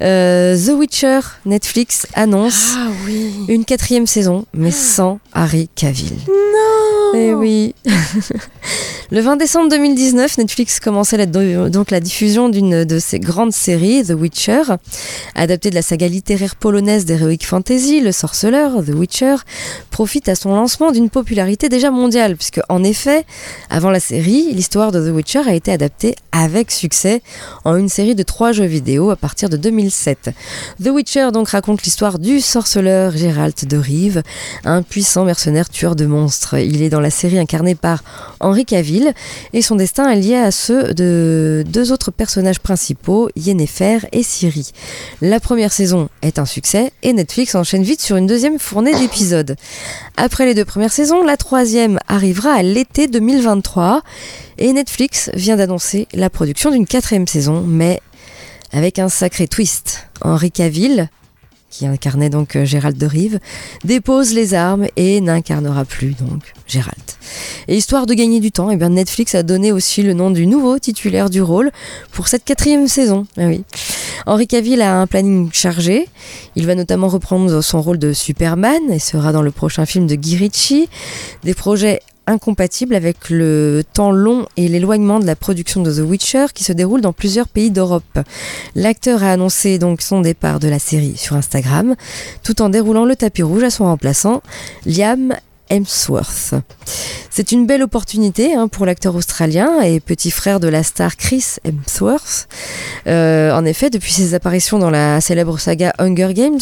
The Witcher, Netflix annonce Ah oui. une quatrième saison, mais sans Harry Cavill. Non Eh oui. Le 20 décembre 2019, Netflix commençait la, donc la diffusion d'une de ses grandes séries, The Witcher, adaptée de la saga littéraire polonaise d'Heroic Fantasy, Le Sorceleur, The Witcher, profite à son lancement d'une popularité déjà mondiale, puisque en effet, avant la série, l'histoire de The Witcher a été adaptée avec succès en une série de trois jeux vidéo à partir de 2007. The Witcher donc raconte l'histoire du sorceleur Gérald de Rive, un puissant mercenaire tueur de monstres. Il est dans la série incarné par Henri Cavill et son destin est lié à ceux de deux autres personnages principaux, Yennefer et Ciri. La première saison est un succès et Netflix enchaîne vite sur une deuxième fournée d'épisodes. Après les deux premières saisons, la troisième arrivera à l'été 2023 et Netflix vient d'annoncer la production d'une quatrième saison, mais avec un sacré twist. Henri Cavill, qui incarnait donc euh, Gérald de Rive, dépose les armes et n'incarnera plus donc Gérald. Et histoire de gagner du temps, et eh bien Netflix a donné aussi le nom du nouveau titulaire du rôle pour cette quatrième saison. Ah. Henri Cavill a un planning chargé. Il va notamment reprendre son rôle de Superman et sera dans le prochain film de Guy Ritchie. Des projets incompatible avec le temps long et l'éloignement de la production de The Witcher qui se déroule dans plusieurs pays d'Europe. L'acteur a annoncé donc son départ de la série sur Instagram, tout en déroulant le tapis rouge à son remplaçant, Liam Hemsworth. C'est une belle opportunité hein, pour l'acteur australien et petit frère de la star Chris Hemsworth. Euh, en effet, depuis ses apparitions dans la célèbre saga Hunger Games,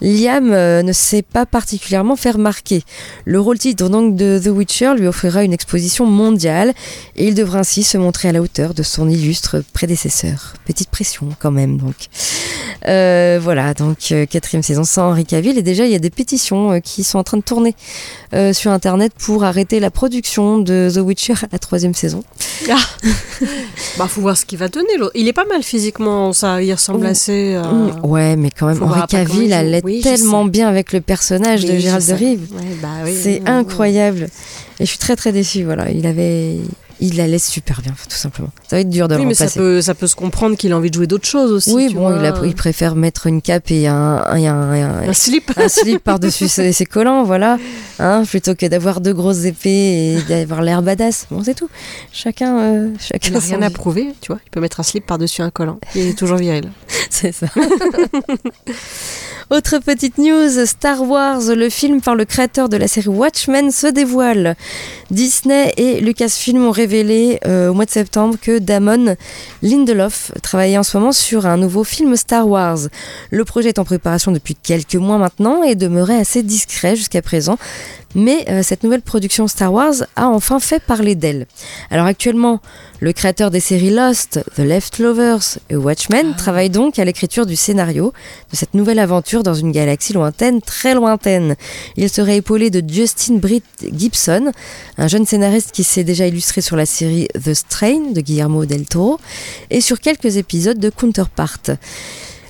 Liam euh, ne s'est pas particulièrement fait remarquer. Le rôle titre donc de The Witcher lui offrira une exposition mondiale et il devra ainsi se montrer à la hauteur de son illustre prédécesseur. Petite pression quand même donc. Euh, voilà, donc quatrième saison sans Henry Cavill et déjà il y a des pétitions qui sont en train de tourner sur internet pour arrêter la production de The Witcher à la troisième saison. Ah. bah faut voir ce qu'il va donner. Il est pas mal physiquement, ça, il ressemble assez. Euh... Ouais, mais quand même, Henri Cavill allait oui, tellement bien avec le personnage oui, de Gérald de Rive. Ouais, bah, oui, C'est incroyable. Et je suis très très déçue. Voilà, il avait, il la laisse super bien, tout simplement. Ça va être dur de oui, le mais ça remplacer. peut, ça peut se comprendre qu'il a envie de jouer d'autres choses aussi. Oui, tu bon, vois. il, a- il préfère mettre une cape et un, un, un- un- Un slip. un slip par-dessus ses, ses collants, voilà, hein, plutôt que d'avoir deux grosses épées et d'avoir l'air badass. Bon, c'est tout. Chacun, euh, chacun Il n'a rien à prouver, tu vois. Il peut mettre un slip par-dessus un collant. Il est toujours viril. C'est ça. Autre petite news, Star Wars, le film par le créateur de la série Watchmen se dévoile. Disney et Lucasfilm ont révélé euh, au mois de septembre que Damon Lindelof travaillait en ce moment sur un nouveau film Star Wars. Le projet est en préparation depuis quelques mois maintenant et demeurait assez discret jusqu'à présent. Mais euh, cette nouvelle production Star Wars a enfin fait parler d'elle. Alors actuellement, le créateur des séries Lost, The Leftovers et Watchmen travaille donc à l'écriture du scénario de cette nouvelle aventure dans une galaxie lointaine, très lointaine. Il serait épaulé de Justin Britt Gibson, un jeune scénariste qui s'est déjà illustré sur la série The Strain de Guillermo del Toro et sur quelques épisodes de Counterpart.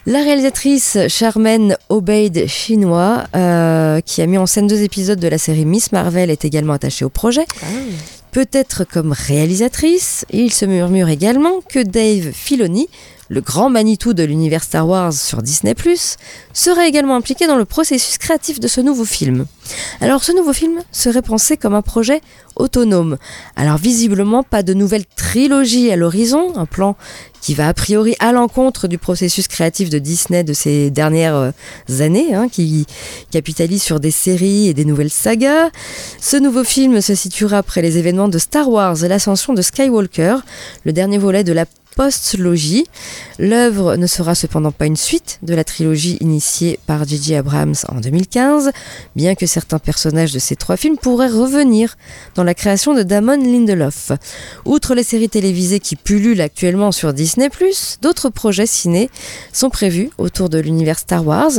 La réalisatrice Charmaine Obeid Chinois, euh, qui a mis en scène deux épisodes de la série Miss Marvel, est également attachée au projet. Peut-être comme réalisatrice, il se murmure également que Dave Filoni, le grand Manitou de l'univers Star Wars sur Disney ⁇ serait également impliqué dans le processus créatif de ce nouveau film. Alors ce nouveau film serait pensé comme un projet autonome. Alors visiblement pas de nouvelle trilogie à l'horizon, un plan qui va a priori à l'encontre du processus créatif de Disney de ces dernières euh, années, hein, qui capitalise sur des séries et des nouvelles sagas. Ce nouveau film se situera après les événements de Star Wars et l'ascension de Skywalker, le dernier volet de la post-logie. L'œuvre ne sera cependant pas une suite de la trilogie initiée par J.J. Abrams en 2015, bien que certains personnages de ces trois films pourraient revenir dans la création de Damon Lindelof. Outre les séries télévisées qui pullulent actuellement sur Disney+, d'autres projets ciné sont prévus autour de l'univers Star Wars,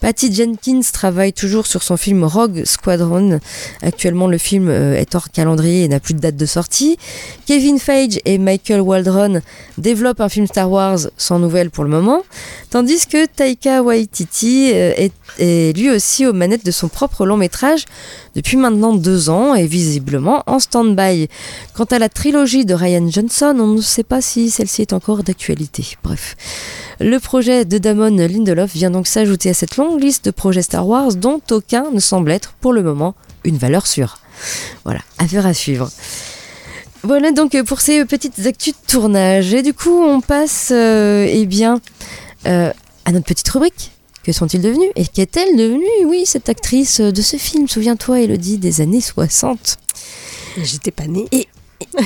Patty Jenkins travaille toujours sur son film Rogue Squadron. Actuellement, le film euh, est hors calendrier et n'a plus de date de sortie. Kevin Feige et Michael Waldron développent un film Star Wars sans nouvelles pour le moment, tandis que Taika Waititi euh, est, est lui aussi aux manettes de son propre long métrage depuis maintenant deux ans et visiblement en stand-by. Quant à la trilogie de Ryan Johnson, on ne sait pas si celle-ci est encore d'actualité. Bref. Le projet de Damon Lindelof vient donc s'ajouter à cette longue liste de projets Star Wars dont aucun ne semble être pour le moment une valeur sûre. Voilà, affaire à suivre. Voilà donc pour ces petites actus de tournage. Et du coup, on passe euh, eh bien, euh, à notre petite rubrique. Que sont-ils devenus Et qu'est-elle devenue? Oui, cette actrice de ce film, souviens-toi, Elodie, des années 60. J'étais pas née. Et,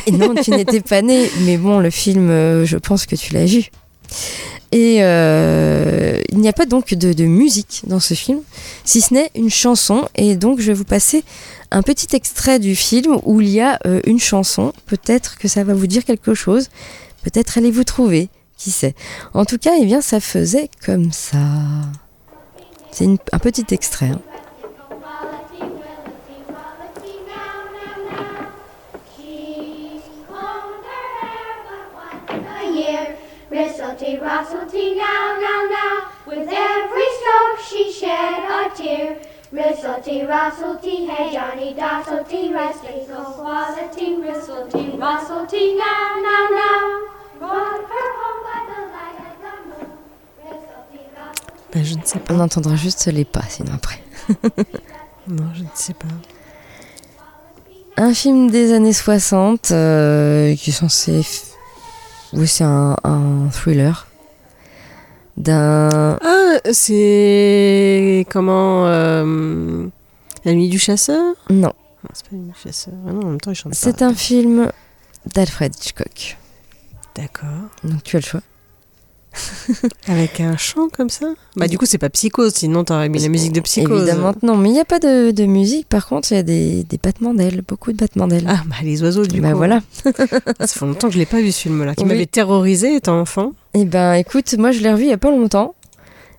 et non, tu n'étais pas née, mais bon, le film, euh, je pense que tu l'as vu. Et euh, il n'y a pas donc de, de, musique dans ce film, si ce n'est une chanson. Et donc je vais vous passer un petit extrait du film où il y a euh, une chanson. Peut-être que ça va vous dire quelque chose. Peut-être allez-vous trouver. Qui sait? En tout cas, eh bien, ça faisait comme ça. C'est un petit extrait. Hein. Johnny now, now, now. Her home by the light of the moon. Ristlety, rustlety. Ben, je ne sais pas. On entendra juste les pas, sinon après. non, je ne sais pas. Un film des années 60 euh, qui est censé oui, c'est un, un, thriller. D'un. Ah, c'est. Comment. Euh... La nuit du chasseur? Non. c'est pas la nuit du chasseur. Ah non, en même temps, il chante C'est un film d'Alfred Hitchcock. D'accord. Donc tu as le choix. Avec un chant comme ça? Bah du coup c'est pas Psychose, sinon t'aurais mis la musique de Psychose. Évidemment non, mais il n'y a pas de, de, musique, par contre il y a des, des battements d'ailes, beaucoup de battements d'ailes. Ah bah les oiseaux du bah, coup. voilà. ça fait longtemps que je l'ai pas vu ce film-là, qui oui. m'avait terrorisé étant enfant. Et ben écoute, moi je l'ai revu il y a pas longtemps,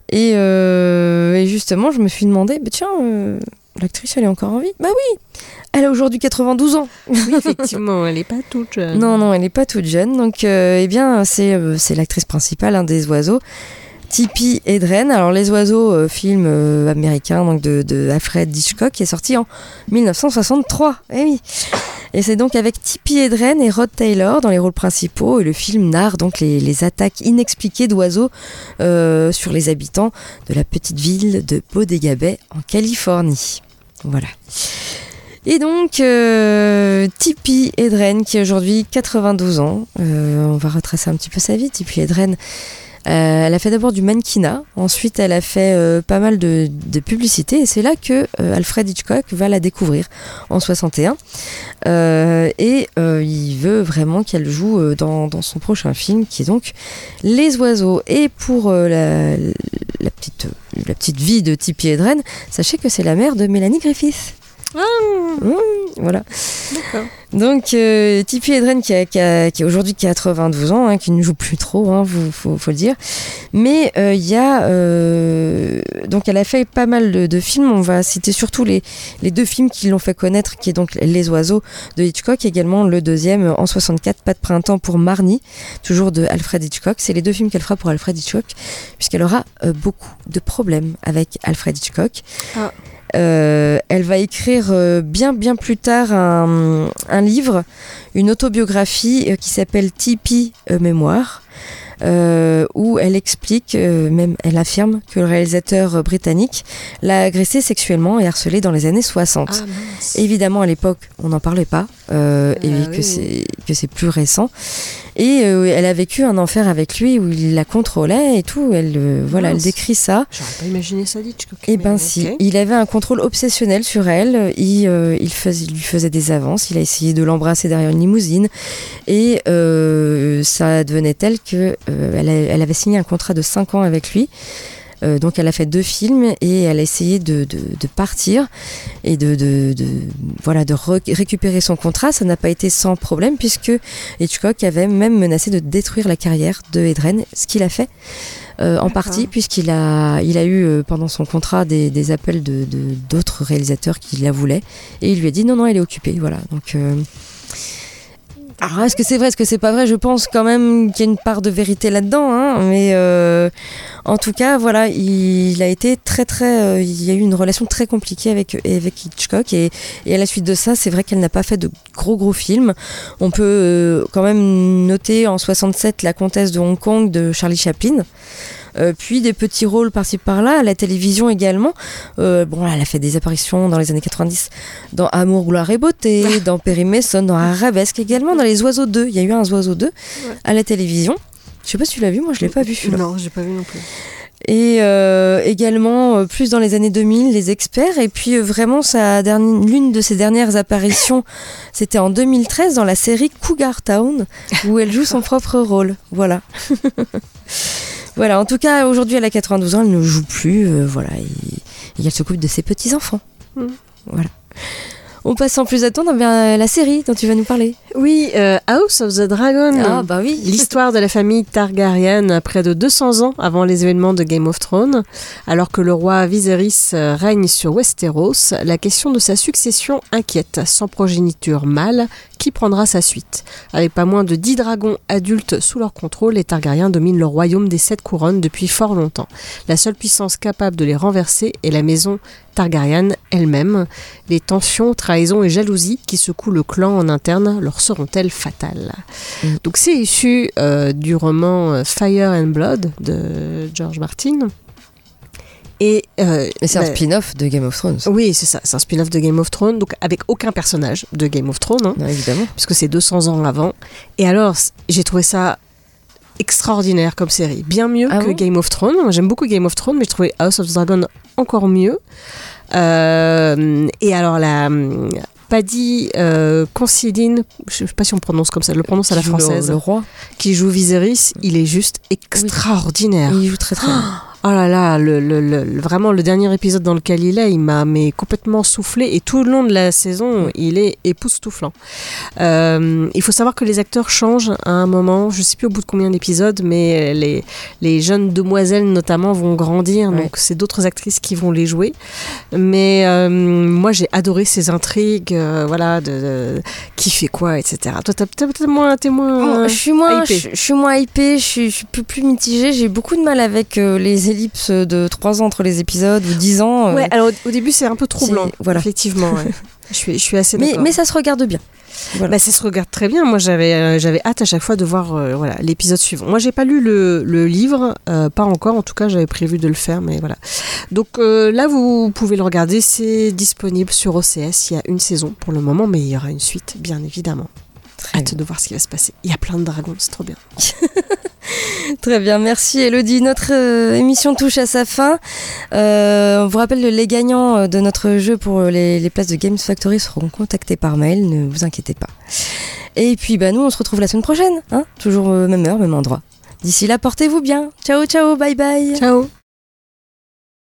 et, euh, et justement je me suis demandé, bah, tiens, euh, l'actrice elle est encore en vie? Bah oui elle a aujourd'hui 92 ans. Oui, effectivement, elle n'est pas toute jeune. Non, non, elle n'est pas toute jeune. Donc, euh, eh bien, c'est euh, l'actrice principale hein, des oiseaux. Tippi Hedren. Alors, Les Oiseaux, euh, film américain donc de, de, Alfred Hitchcock, qui est sorti en 1963. Eh oui. Et c'est donc avec Tippi Hedren et Rod Taylor dans les rôles principaux. Et le film narre donc les, les attaques inexpliquées d'oiseaux euh, sur les habitants de la petite ville de Bodega Bay en Californie. Voilà. Et donc, euh, Tippi Hedren, qui a aujourd'hui 92 ans, euh, on va retracer un petit peu sa vie. Tippi Hedren, euh, elle a fait d'abord du mannequinat, ensuite elle a fait pas mal de, publicités, et c'est là que Alfred Hitchcock va la découvrir en 61. et il veut vraiment qu'elle joue dans, son prochain film, qui est donc Les Oiseaux. Et pour la, petite, la petite vie de Tippi Hedren, sachez que c'est la mère de Mélanie Griffith. Ah. Mmh, voilà. Donc, euh, Tipi Edren, qui a, qui a, qui a aujourd'hui 92 ans, hein, qui ne joue plus trop, hein, vous- faut, faut le dire. Mais euh, il y a. euh, donc, elle a fait pas mal de, de films. On va citer surtout les, les deux films qui l'ont fait connaître, qui est donc Les Oiseaux de Hitchcock, également le deuxième en 64, Pas de printemps pour Marnie, toujours de Alfred Hitchcock. C'est les deux films qu'elle fera pour Alfred Hitchcock, puisqu'elle aura euh, beaucoup de problèmes avec Alfred Hitchcock. Ah. Euh, elle va écrire euh, bien bien plus tard un, un livre, une autobiographie euh, qui s'appelle Tipeee Mémoire, euh, où elle explique, euh, même elle affirme que le réalisateur britannique l'a agressé sexuellement et harcelé dans les années 60. Ah. Évidemment, à l'époque, on n'en parlait pas, euh, et Ah que oui. c'est que c'est plus récent. Et euh, elle a vécu un enfer avec lui où il la contrôlait et tout. Elle, euh, voilà, elle décrit ça. J'aurais pas imaginé ça d'Hitchcock. Eh mais ben si, il avait un contrôle obsessionnel sur elle. Il, il, lui faisait des avances. Il a essayé de l'embrasser derrière une limousine et ça devenait tel que elle, a- elle avait signé un contrat de 5 ans avec lui. Euh, donc elle a fait deux films et elle a essayé de, de- de partir et de, voilà de re- récupérer son contrat. Ça n'a pas été sans problème puisque Hitchcock avait même menacé de détruire la carrière de Edren, ce qu'il a fait. euh, en partie puisqu'il a, il a eu euh, pendant son contrat des, des appels de de- d'autres réalisateurs qui la voulaient et il lui a dit non non elle est occupée voilà donc euh, alors est-ce que c'est vrai est-ce que c'est pas vrai? Je pense quand même qu'il y a une part de vérité là-dedans hein, mais euh, en tout cas voilà il, a été très très euh, il y a eu une relation très compliquée avec avec Hitchcock et, à la suite de ça c'est vrai qu'elle n'a pas fait de gros gros films. On peut euh, quand même noter en 67 la comtesse de Hong Kong de Charlie Chaplin euh, puis des petits rôles par-ci par-là, à la télévision également. Euh, bon, là, elle a fait des apparitions dans les années 90 dans Amour, gloire et beauté, dans Perry Mason, dans Arabesque également, dans Les Oiseaux 2. Il y a eu un Oiseaux 2 à la télévision. Je sais pas si tu l'as vu, moi je l'ai pas vu celui-là. Non, j'ai pas vu non plus. Et euh, également, euh, plus dans les années 2000, les experts. Et puis euh, vraiment, sa dernière- l'une de ses dernières apparitions, c'était en 2013 dans la série Cougar Town, où elle joue son propre rôle. Voilà. Voilà, en tout cas, aujourd'hui, elle a 92 ans, elle ne joue plus. euh, voilà, et, et elle s'occupe de ses petits-enfants. Mm. Voilà. On passe sans plus attendre à la série dont tu vas nous parler. Oui, euh, House of the Dragon. Ah, bah oui. L'histoire de la famille Targaryen près de 200 ans avant les événements de Game of Thrones. Alors que le roi Viserys euh, règne sur Westeros, la question de sa succession inquiète. Sans progéniture mâle, qui prendra sa suite? Avec pas moins de 10 dragons adultes sous leur contrôle, les Targaryens dominent le royaume des sept couronnes depuis fort longtemps. La seule puissance capable de les renverser est la maison Targaryen elle-même. Les tensions, trahisons et jalousies qui secouent le clan en interne leur seront-elles fatales? Donc c'est issu euh, du roman euh, Fire and Blood de George Martin. Et euh, c'est un bah, spin-off de Game of Thrones. oui, c'est ça, c'est un spin-off de Game of Thrones, donc avec aucun personnage de Game of Thrones, hein, Non, évidemment. puisque c'est 200 ans avant. Et alors, j'ai trouvé ça extraordinaire comme série, bien mieux Ah que bon? Game of Thrones. J'aime beaucoup Game of Thrones, mais je trouvais House of the Dragon encore mieux. Euh, et alors, la hum, Paddy euh, Considine, je sais pas si on prononce comme ça, je le prononce à la le- française, le roi. qui joue Viserys, il est juste extraordinaire. Il joue très très bien. Oh là là, le, le- le- le- vraiment le dernier épisode dans lequel il est, il m'a mais complètement soufflé et tout le long de la saison, il est époustouflant. Euh, il faut savoir que les acteurs changent à un moment, je sais plus au bout de combien d'épisodes, mais les, les jeunes demoiselles notamment vont grandir, Ouais. donc c'est d'autres actrices qui vont les jouer. Mais euh, moi j'ai adoré ces intrigues, euh, voilà, de, de- qui fait quoi, etc. Toi t'as peut-être moins, t'es moins. Oh, je suis moins, hypée. je, je suis moins hypée, je suis, je suis plus, plus mitigée. J'ai beaucoup de mal avec euh, les ellipses de 3 ans entre les épisodes ou 10 ans. euh, Ouais, alors au, début c'est un peu troublant, voilà. effectivement. ouais. je, suis, je suis assez mais, mais ça se regarde bien. Voilà. Bah, ça se regarde très bien. Moi, j'avais euh, j'avais hâte à chaque fois de voir euh, voilà l'épisode suivant. Moi, j'ai pas lu le, le livre, euh, pas encore. En tout cas, j'avais prévu de le faire, mais voilà. Donc là, vous pouvez le regarder. C'est disponible sur OCS. Il y a une saison pour le moment, mais il y aura une suite, bien évidemment. hâte de voir ce qui va se passer. Il y a plein de dragons, c'est trop bien. Très bien, merci Elodie. Notre euh, émission touche à sa fin. Euh, on vous rappelle les gagnants euh, de notre jeu pour les, places de Games Factory seront contactés par mail, ne vous inquiétez pas. Et puis bah, nous, on se retrouve la semaine prochaine, hein toujours même heure, même endroit. D'ici là, portez-vous bien. Ciao, ciao, bye bye. Ciao.